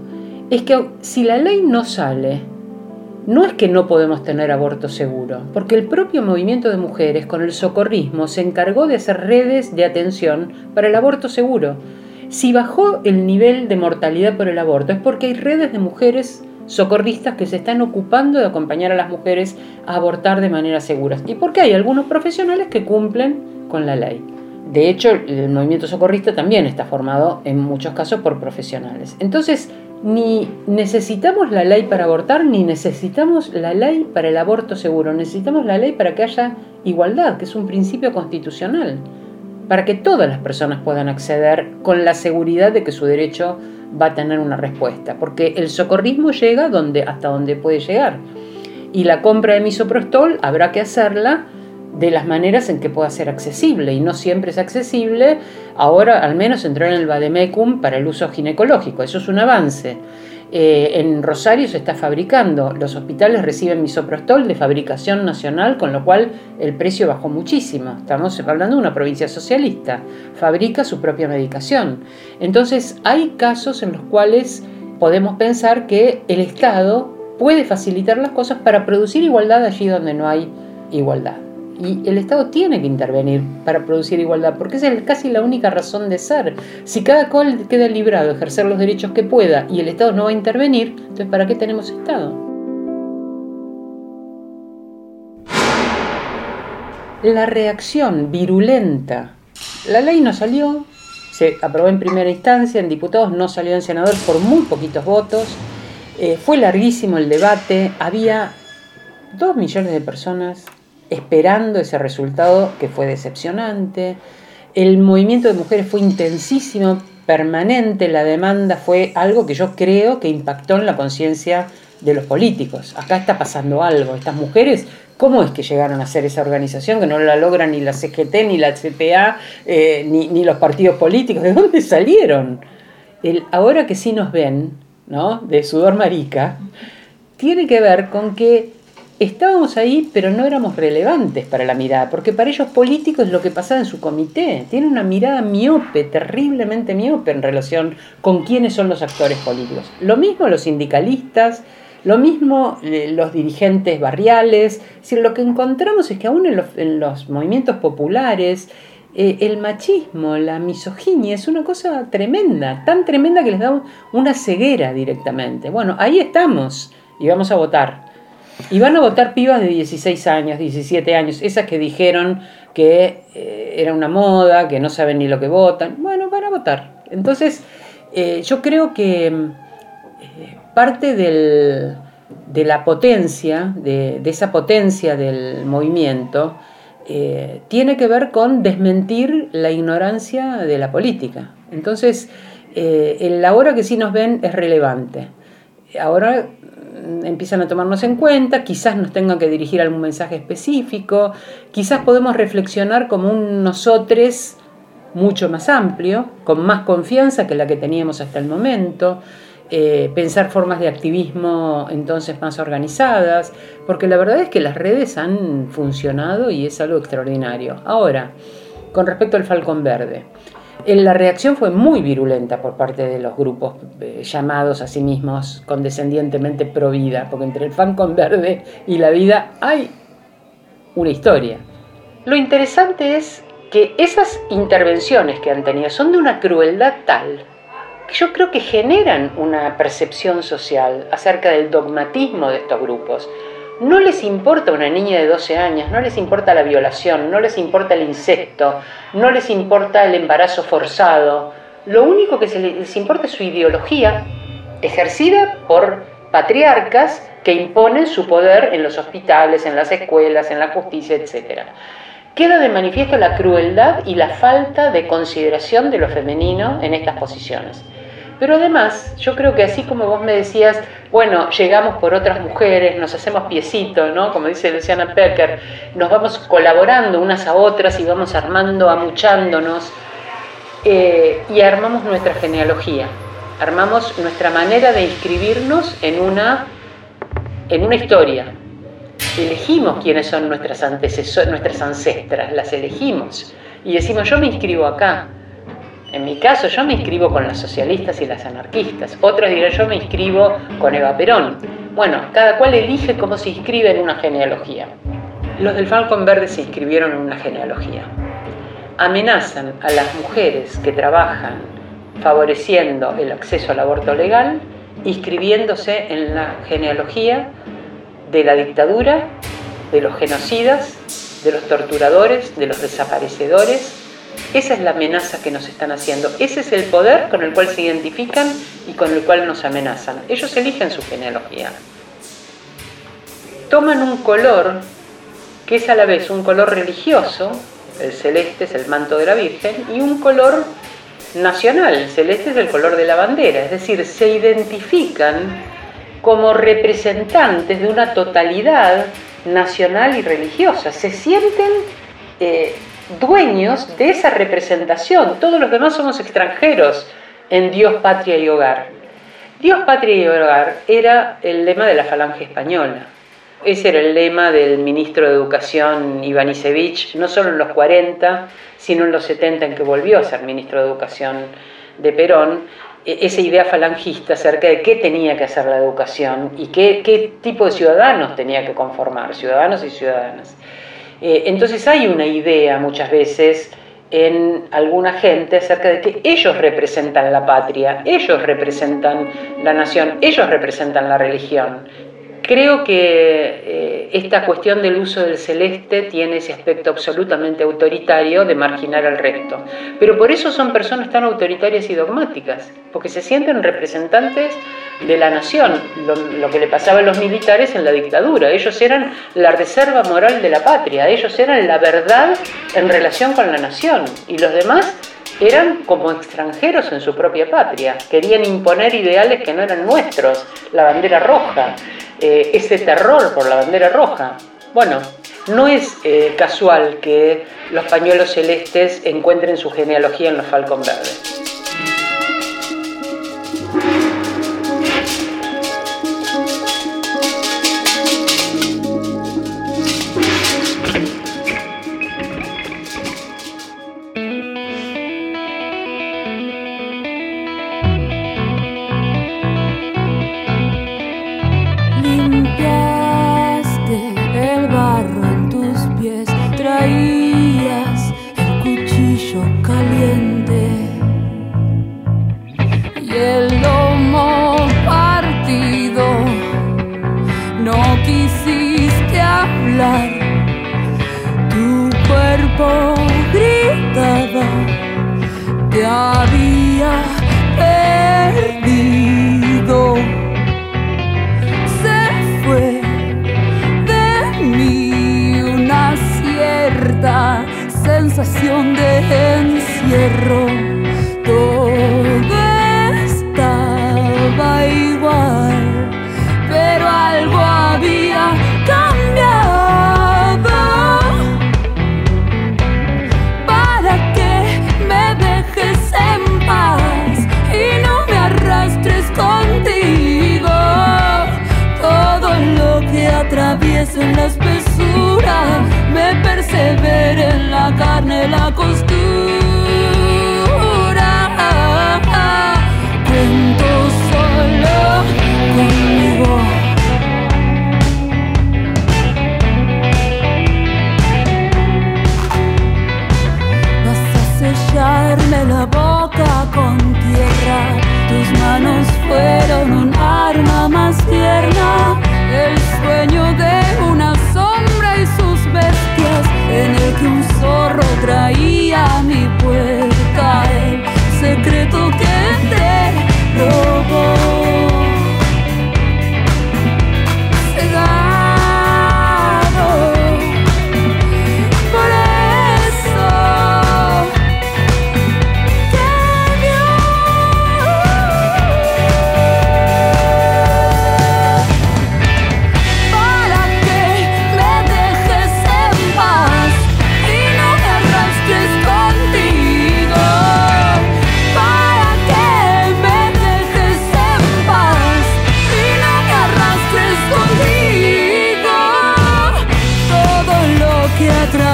es que si la ley no sale, no es que no podemos tener aborto seguro, porque el propio movimiento de mujeres con el socorrismo se encargó de hacer redes de atención para el aborto seguro si bajó el nivel de mortalidad por el aborto es porque hay redes de mujeres socorristas que se están ocupando de acompañar a las mujeres a abortar de manera segura y porque hay algunos profesionales que cumplen con la ley. De hecho, el movimiento socorrista también está formado en muchos casos por profesionales. Entonces, ni necesitamos la ley para abortar, ni necesitamos la ley para el aborto seguro. Necesitamos la ley para que haya igualdad, que es un principio constitucional para que todas las personas puedan acceder con la seguridad de que su derecho va a tener una respuesta, porque el socorrismo llega donde, hasta donde puede llegar. Y la compra de misoprostol habrá que hacerla de las maneras en que pueda ser accesible y no siempre es accesible. Ahora al menos entrar en el Bademecum para el uso ginecológico, eso es un avance. Eh, en Rosario se está fabricando, los hospitales reciben misoprostol de fabricación nacional, con lo cual el precio bajó muchísimo. Estamos hablando de una provincia socialista, fabrica su propia medicación. Entonces hay casos en los cuales podemos pensar que el Estado puede facilitar las cosas para producir igualdad allí donde no hay igualdad. Y el Estado tiene que intervenir para producir igualdad, porque esa es casi la única razón de ser. Si cada cual queda librado de ejercer los derechos que pueda y el Estado no va a intervenir, entonces ¿para qué tenemos Estado? La reacción virulenta. La ley no salió, se aprobó en primera instancia, en diputados no salió en senadores por muy poquitos votos. Eh, fue larguísimo el debate, había dos millones de personas esperando ese resultado que fue decepcionante. El movimiento de mujeres fue intensísimo, permanente, la demanda fue algo que yo creo que impactó en la conciencia de los políticos. Acá está pasando algo. Estas mujeres, ¿cómo es que llegaron a ser esa organización que no la logran ni la CGT, ni la CPA, eh, ni, los partidos políticos? ¿De dónde salieron? El, ahora que sí nos ven, ¿no? De sudor marica, tiene que ver con que estábamos ahí, pero no éramos relevantes para la mirada, porque para ellos político es lo que pasaba en su comité. Tienen una mirada miope, terriblemente miope en relación con quiénes son los actores políticos. Lo mismo los sindicalistas, lo mismo eh, los dirigentes barriales. Es lo que encontramos es que aún en los, movimientos populares, eh, el machismo, la misoginia es una cosa tremenda, tan tremenda que les da una ceguera directamente. Bueno, ahí estamos y vamos a votar. Y van a votar pibas de 16 años, 17 años, esas que dijeron que eh, era una moda, que no saben ni lo que votan. Bueno, van a votar. Entonces, yo creo que parte de la potencia, de, esa potencia del movimiento, eh, tiene que ver con desmentir la ignorancia de la política. Entonces, eh, el ahora que sí nos ven es relevante. Ahora empiezan a tomarnos en cuenta, quizás nos tengan que dirigir algún mensaje específico, quizás podemos reflexionar como un nosotros mucho más amplio, con más confianza que la que teníamos hasta el momento. Eh, pensar formas de activismo entonces más organizadas, porque la verdad es que las redes han funcionado y es algo extraordinario. Ahora, con respecto al Falcón Verde, la reacción fue muy virulenta por parte de los grupos eh, llamados a sí mismos condescendientemente pro vida, porque entre el Falcón Verde y la vida hay una historia. Lo interesante es que esas intervenciones que han tenido son de una crueldad tal yo creo que generan una percepción social acerca del dogmatismo de estos grupos. No les importa una niña de 12 años, no les importa la violación, no les importa el insecto, no les importa el embarazo forzado. Lo único que les importa es su ideología, ejercida por patriarcas que imponen su poder en los hospitales, en las escuelas, en la justicia, etc. Queda de manifiesto la crueldad y la falta de consideración de lo femenino en estas posiciones. Pero además, yo creo que así como vos me decías, bueno, llegamos por otras mujeres, nos hacemos piecito, ¿no? Como dice Luciana Pecker, nos vamos colaborando unas a otras y vamos armando, amuchándonos eh, y armamos nuestra genealogía, armamos nuestra manera de inscribirnos en una, en una historia. Elegimos quiénes son nuestras, nuestras ancestras, las elegimos y decimos, yo me inscribo acá, en mi caso, yo me inscribo con las socialistas y las anarquistas. Otros dirán, yo me inscribo con Eva Perón. Bueno, cada cual elige cómo se inscribe en una genealogía. Los del Falcon Verde se inscribieron en una genealogía. Amenazan a las mujeres que trabajan favoreciendo el acceso al aborto legal, inscribiéndose en la genealogía de la dictadura, de los genocidas, de los torturadores, de los desaparecedores, esa es la amenaza que nos están haciendo. Ese es el poder con el cual se identifican y con el cual nos amenazan. Ellos eligen su genealogía. Toman un color que es a la vez un color religioso, el celeste es el manto de la Virgen, y un color nacional, el celeste es el color de la bandera, es decir, se identifican como representantes de una totalidad nacional y religiosa, se sienten eh, dueños de esa representación. Todos los demás somos extranjeros en Dios, patria y hogar. Dios, patria y hogar era el lema de la falange española. Ese era el lema del ministro de Educación Ivanisevic, no solo en los 40, sino en los 70 en que volvió a ser ministro de Educación de Perón, e-, esa idea falangista acerca de qué tenía que hacer la educación y qué, qué tipo de ciudadanos tenía que conformar, ciudadanos y ciudadanas. Eh, entonces hay una idea muchas veces en alguna gente acerca de que ellos representan la patria, ellos representan la nación, ellos representan la religión. Creo que eh, esta cuestión del uso del celeste tiene ese aspecto absolutamente autoritario de marginar al resto. Pero por eso son personas tan autoritarias y dogmáticas, porque se sienten representantes de la nación, lo, que le pasaba a los militares en la dictadura. Ellos eran la reserva moral de la patria, ellos eran la verdad en relación con la nación y los demás eran como extranjeros en su propia patria, querían imponer ideales que no eran nuestros, la bandera roja. Eh, ese terror por la bandera roja. Bueno, no es eh, casual que los pañuelos celestes encuentren su genealogía en los Falcon Verdes. Encierro. Todo estaba igual, pero algo había cambiado. Para que me dejes en paz y no me arrastres contigo. Todo lo que atravieso en la persevera en la carne, la costura. la boca con tierra. Tus manos fueron un arma más tierna. Traía mi puerta. El secreto que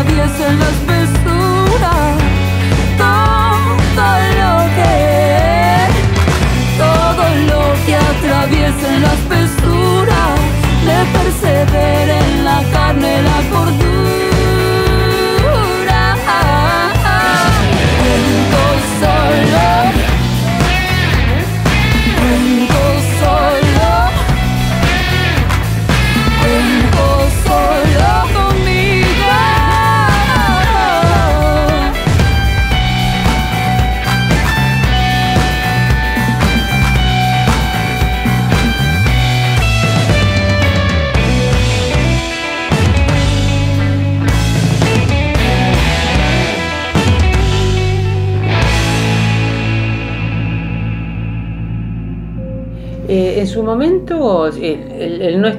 su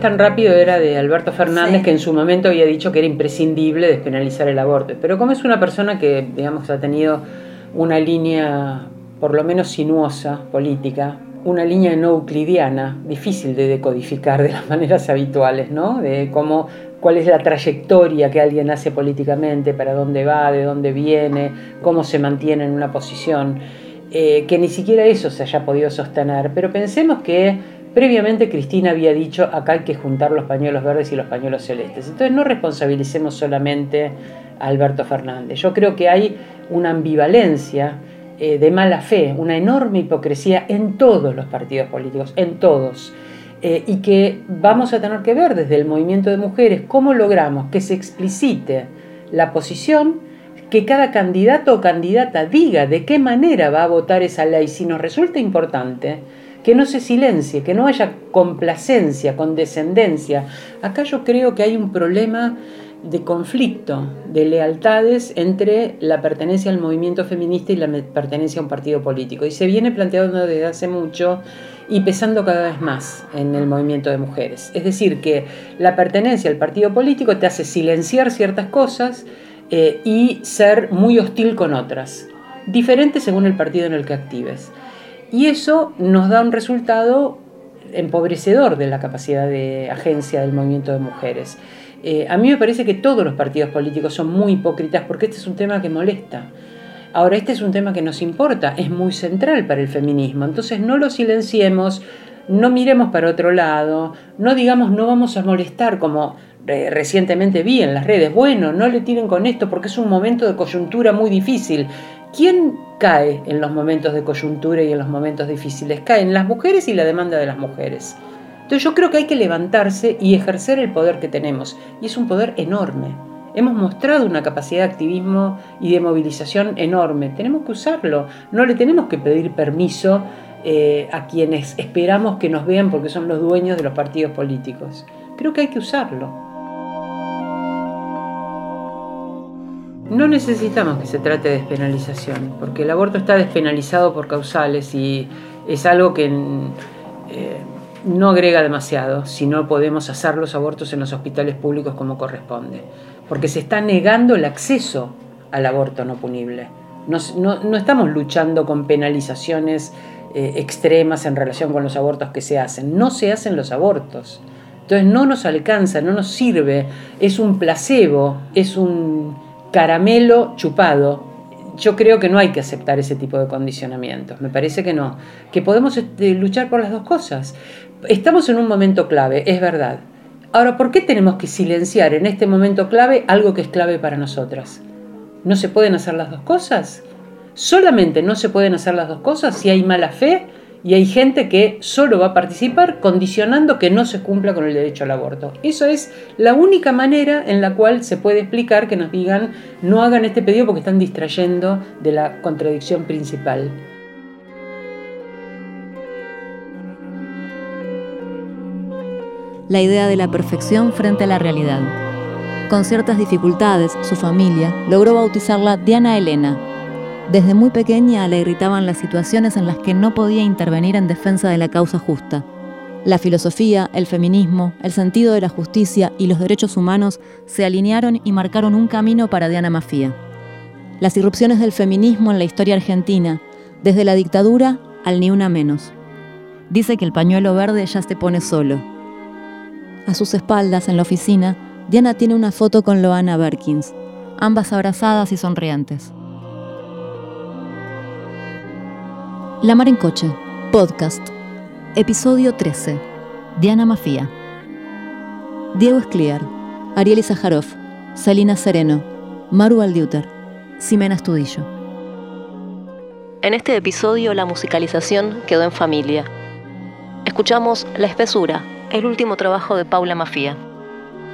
tan rápido era de Alberto Fernández, que en su momento había dicho que era imprescindible despenalizar el aborto. Pero como es una persona que, digamos, ha tenido una línea, por lo menos sinuosa, política, una línea no euclidiana, difícil de decodificar de las maneras habituales, ¿no? De cómo, cuál es la trayectoria que alguien hace políticamente, para dónde va, de dónde viene, cómo se mantiene en una posición. Eh, que ni siquiera eso se haya podido sostener, pero pensemos que Previamente Cristina había dicho, acá hay que juntar los pañuelos verdes y los pañuelos celestes. Entonces no responsabilicemos solamente a Alberto Fernández. Yo creo que hay una ambivalencia eh, de mala fe, una enorme hipocresía en todos los partidos políticos, en todos. Eh, y que vamos a tener que ver desde el movimiento de mujeres cómo logramos que se explicite la posición, que cada candidato o candidata diga de qué manera va a votar esa ley, si nos resulta importante que no se silencie, que no haya complacencia, condescendencia. Acá yo creo que hay un problema de conflicto, de lealtades entre la pertenencia al movimiento feminista y la pertenencia a un partido político. Y se viene planteando desde hace mucho y pesando cada vez más en el movimiento de mujeres. Es decir, que la pertenencia al partido político te hace silenciar ciertas cosas eh, y ser muy hostil con otras, diferente según el partido en el que actives. Y eso nos da un resultado empobrecedor de la capacidad de agencia del movimiento de mujeres. Eh, a mí me parece que todos los partidos políticos son muy hipócritas porque este es un tema que molesta. Ahora, este es un tema que nos importa, es muy central para el feminismo, entonces no lo silenciemos, no miremos para otro lado, no digamos no vamos a molestar como eh, recientemente vi en las redes, bueno, no le tiren con esto porque es un momento de coyuntura muy difícil. ¿Quién cae en los momentos de coyuntura y en los momentos difíciles? Caen las mujeres y la demanda de las mujeres. Entonces yo creo que hay que levantarse y ejercer el poder que tenemos. Y es un poder enorme. Hemos mostrado una capacidad de activismo y de movilización enorme. Tenemos que usarlo. No le tenemos que pedir permiso eh, a quienes esperamos que nos vean porque son los dueños de los partidos políticos. Creo que hay que usarlo. No necesitamos que se trate de despenalización, porque el aborto está despenalizado por causales y es algo que eh, no agrega demasiado si no podemos hacer los abortos en los hospitales públicos como corresponde, porque se está negando el acceso al aborto no punible. No, estamos luchando con penalizaciones eh, extremas en relación con los abortos que se hacen, no se hacen los abortos. Entonces no nos alcanza, no nos sirve, es un placebo, es un caramelo chupado. Yo creo que no hay que aceptar ese tipo de condicionamientos, me parece que no, que podemos este, luchar por las dos cosas. Estamos en un momento clave, es verdad. Ahora, ¿por qué tenemos que silenciar en este momento clave algo que es clave para nosotras? ¿No se pueden hacer las dos cosas? Solamente no se pueden hacer las dos cosas si hay mala fe y hay gente que solo va a participar condicionando que no se cumpla con el derecho al aborto. Eso es la única manera en la cual se puede explicar que nos digan no hagan este pedido porque están distrayendo de la contradicción principal. La idea de la perfección frente a la realidad. Con ciertas dificultades, su familia logró bautizarla Diana Elena, desde muy pequeña le irritaban las situaciones en las que no podía intervenir en defensa de la causa justa. La filosofía, el feminismo, el sentido de la justicia y los derechos humanos se alinearon y marcaron un camino para Diana Mafía. Las irrupciones del feminismo en la historia argentina, desde la dictadura al ni una menos. Dice que el pañuelo verde ya se pone solo. A sus espaldas, en la oficina, Diana tiene una foto con Loana Berkins, ambas abrazadas y sonrientes. La Mar en Coche, podcast, episodio 13. Diana Mafía. Diego Escliar, Ariel Zaharov, Salina Sereno, Maru Aldiuter, Ximena Estudillo. En este episodio la musicalización quedó en familia. Escuchamos La Espesura, el último trabajo de Paula Mafía.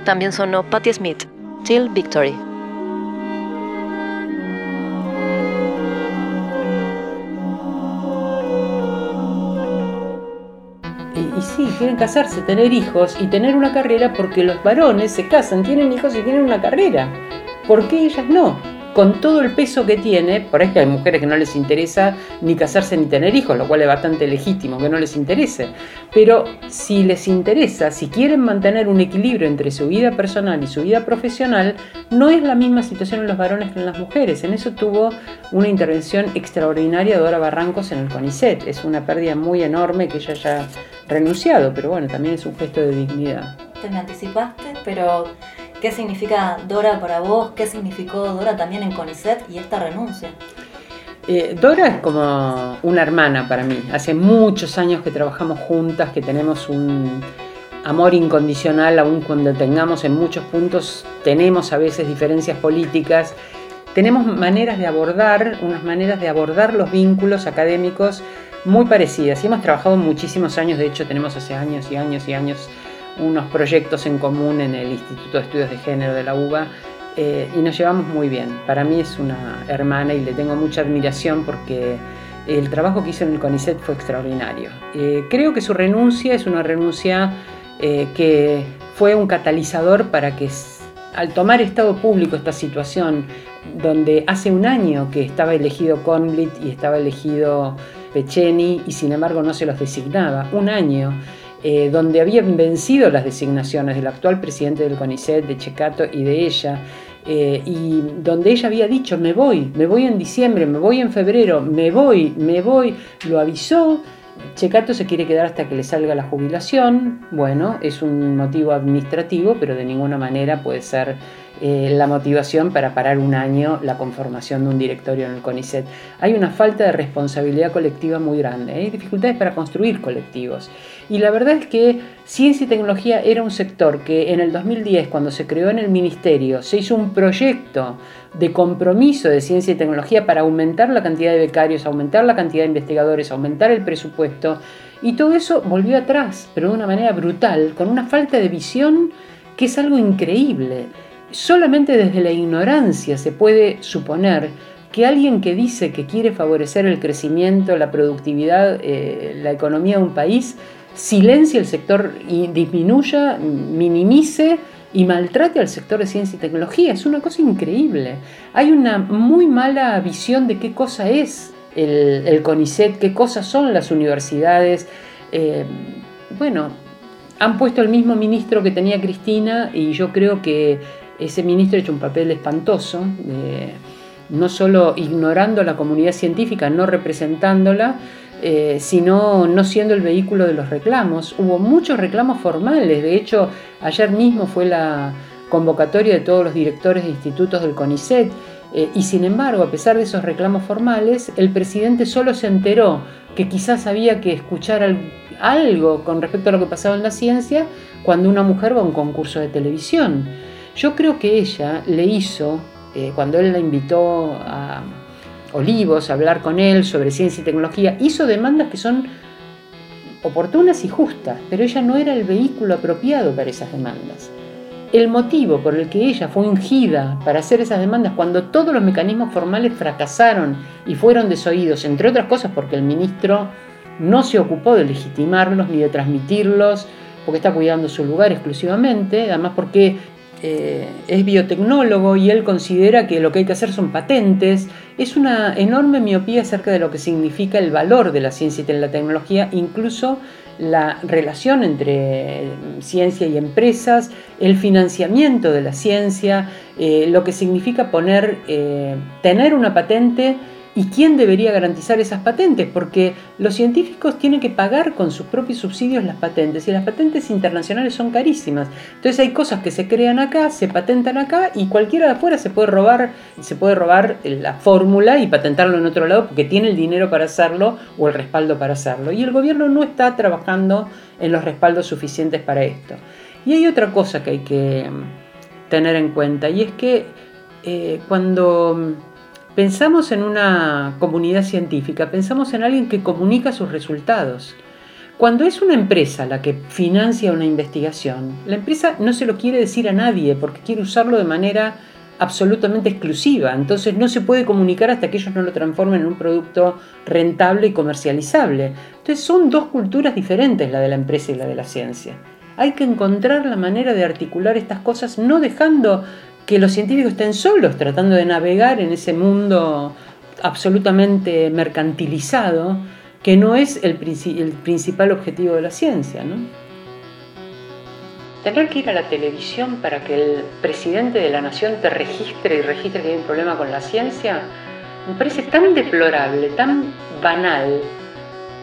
También sonó Patti Smith, Till Victory. Sí, quieren casarse, tener hijos y tener una carrera porque los varones se casan, tienen hijos y tienen una carrera. ¿Por qué ellas no? Con todo el peso que tiene, por ahí que hay mujeres que no les interesa ni casarse ni tener hijos, lo cual es bastante legítimo que no les interese. Pero si les interesa, si quieren mantener un equilibrio entre su vida personal y su vida profesional, no es la misma situación en los varones que en las mujeres. En eso tuvo una intervención extraordinaria Dora Barrancos en el CONICET. Es una pérdida muy enorme que ella ya renunciado, pero bueno, también es un gesto de dignidad. Te me anticipaste, pero ¿qué significa Dora para vos? ¿Qué significó Dora también en CONICET y esta renuncia? Eh, Dora es como una hermana para mí. Hace muchos años que trabajamos juntas, que tenemos un amor incondicional, aun cuando tengamos en muchos puntos, tenemos a veces diferencias políticas, tenemos maneras de abordar, unas maneras de abordar los vínculos académicos muy parecidas y hemos trabajado muchísimos años, de hecho tenemos hace años y años y años unos proyectos en común en el Instituto de Estudios de Género de la UBA eh, y nos llevamos muy bien. Para mí es una hermana y le tengo mucha admiración porque el trabajo que hizo en el CONICET fue extraordinario. Eh, creo que su renuncia es una renuncia eh, que fue un catalizador para que al tomar estado público esta situación, donde hace un año que estaba elegido Conblit y estaba elegido Pecheni y sin embargo no se los designaba. Un año eh, donde habían vencido las designaciones del actual presidente del CONICET, de Checato y de ella, eh, y donde ella había dicho, me voy, me voy en diciembre, me voy en febrero, me voy, me voy, lo avisó. Checato se quiere quedar hasta que le salga la jubilación. Bueno, es un motivo administrativo, pero de ninguna manera puede ser eh, la motivación para parar un año la conformación de un directorio en el CONICET. Hay una falta de responsabilidad colectiva muy grande, hay dificultades para construir colectivos. Y la verdad es que ciencia y tecnología era un sector que en el 2010, cuando se creó en el ministerio, se hizo un proyecto de compromiso de ciencia y tecnología para aumentar la cantidad de becarios, aumentar la cantidad de investigadores, aumentar el presupuesto. Y todo eso volvió atrás, pero de una manera brutal, con una falta de visión que es algo increíble. Solamente desde la ignorancia se puede suponer que alguien que dice que quiere favorecer el crecimiento, la productividad, eh, la economía de un país, silencie el sector y disminuya, minimice y maltrate al sector de ciencia y tecnología. Es una cosa increíble. Hay una muy mala visión de qué cosa es el, CONICET, qué cosas son las universidades. Eh, bueno, han puesto el mismo ministro que tenía Cristina y yo creo que ese ministro ha hecho un papel espantoso, no solo ignorando la comunidad científica, no representándola, eh, sino no siendo el vehículo de los reclamos. Hubo muchos reclamos formales, de hecho ayer mismo fue la convocatoria de todos los directores de institutos del CONICET, eh, y sin embargo, a pesar de esos reclamos formales, el presidente solo se enteró que quizás había que escuchar algo con respecto a lo que pasaba en la ciencia cuando una mujer va a un concurso de televisión. Yo creo que ella le hizo, eh, cuando él la invitó a Olivos a hablar con él sobre ciencia y tecnología, hizo demandas que son oportunas y justas, pero ella no era el vehículo apropiado para esas demandas. El motivo por el que ella fue ungida para hacer esas demandas cuando todos los mecanismos formales fracasaron y fueron desoídos, entre otras cosas porque el ministro no se ocupó de legitimarlos ni de transmitirlos, porque está cuidando su lugar exclusivamente, además porque eh, es biotecnólogo y él considera que lo que hay que hacer son patentes. Es una enorme miopía acerca de lo que significa el valor de la ciencia y la tecnología, incluso la relación entre ciencia y empresas, el financiamiento de la ciencia, eh, lo que significa poner, eh, tener una patente ¿Y quién debería garantizar esas patentes? Porque los científicos tienen que pagar con sus propios subsidios las patentes y las patentes internacionales son carísimas. Entonces hay cosas que se crean acá, se patentan acá y cualquiera de afuera se puede robar, se puede robar la fórmula y patentarlo en otro lado porque tiene el dinero para hacerlo o el respaldo para hacerlo. Y el gobierno no está trabajando en los respaldos suficientes para esto. Y hay otra cosa que hay que tener en cuenta y es que eh, cuando Pensamos en una comunidad científica, pensamos en alguien que comunica sus resultados. Cuando es una empresa la que financia una investigación, la empresa no se lo quiere decir a nadie porque quiere usarlo de manera absolutamente exclusiva. Entonces no se puede comunicar hasta que ellos no lo transformen en un producto rentable y comercializable. Entonces son dos culturas diferentes la de la empresa y la de la ciencia. Hay que encontrar la manera de articular estas cosas no dejando que los científicos estén solos tratando de navegar en ese mundo absolutamente mercantilizado que no es el, principal objetivo de la ciencia. Tener que ir a la televisión para que el presidente de la nación te registre y registre que hay un problema con la ciencia me parece tan deplorable, tan banal,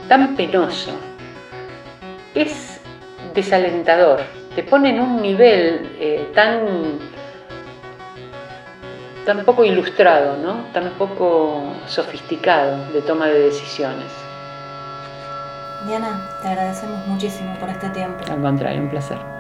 tan penoso. Es desalentador, te pone en un nivel eh, tan tan poco ilustrado, ¿no? tan poco sofisticado de toma de decisiones. Diana, te agradecemos muchísimo por este tiempo. Al contrario, un placer.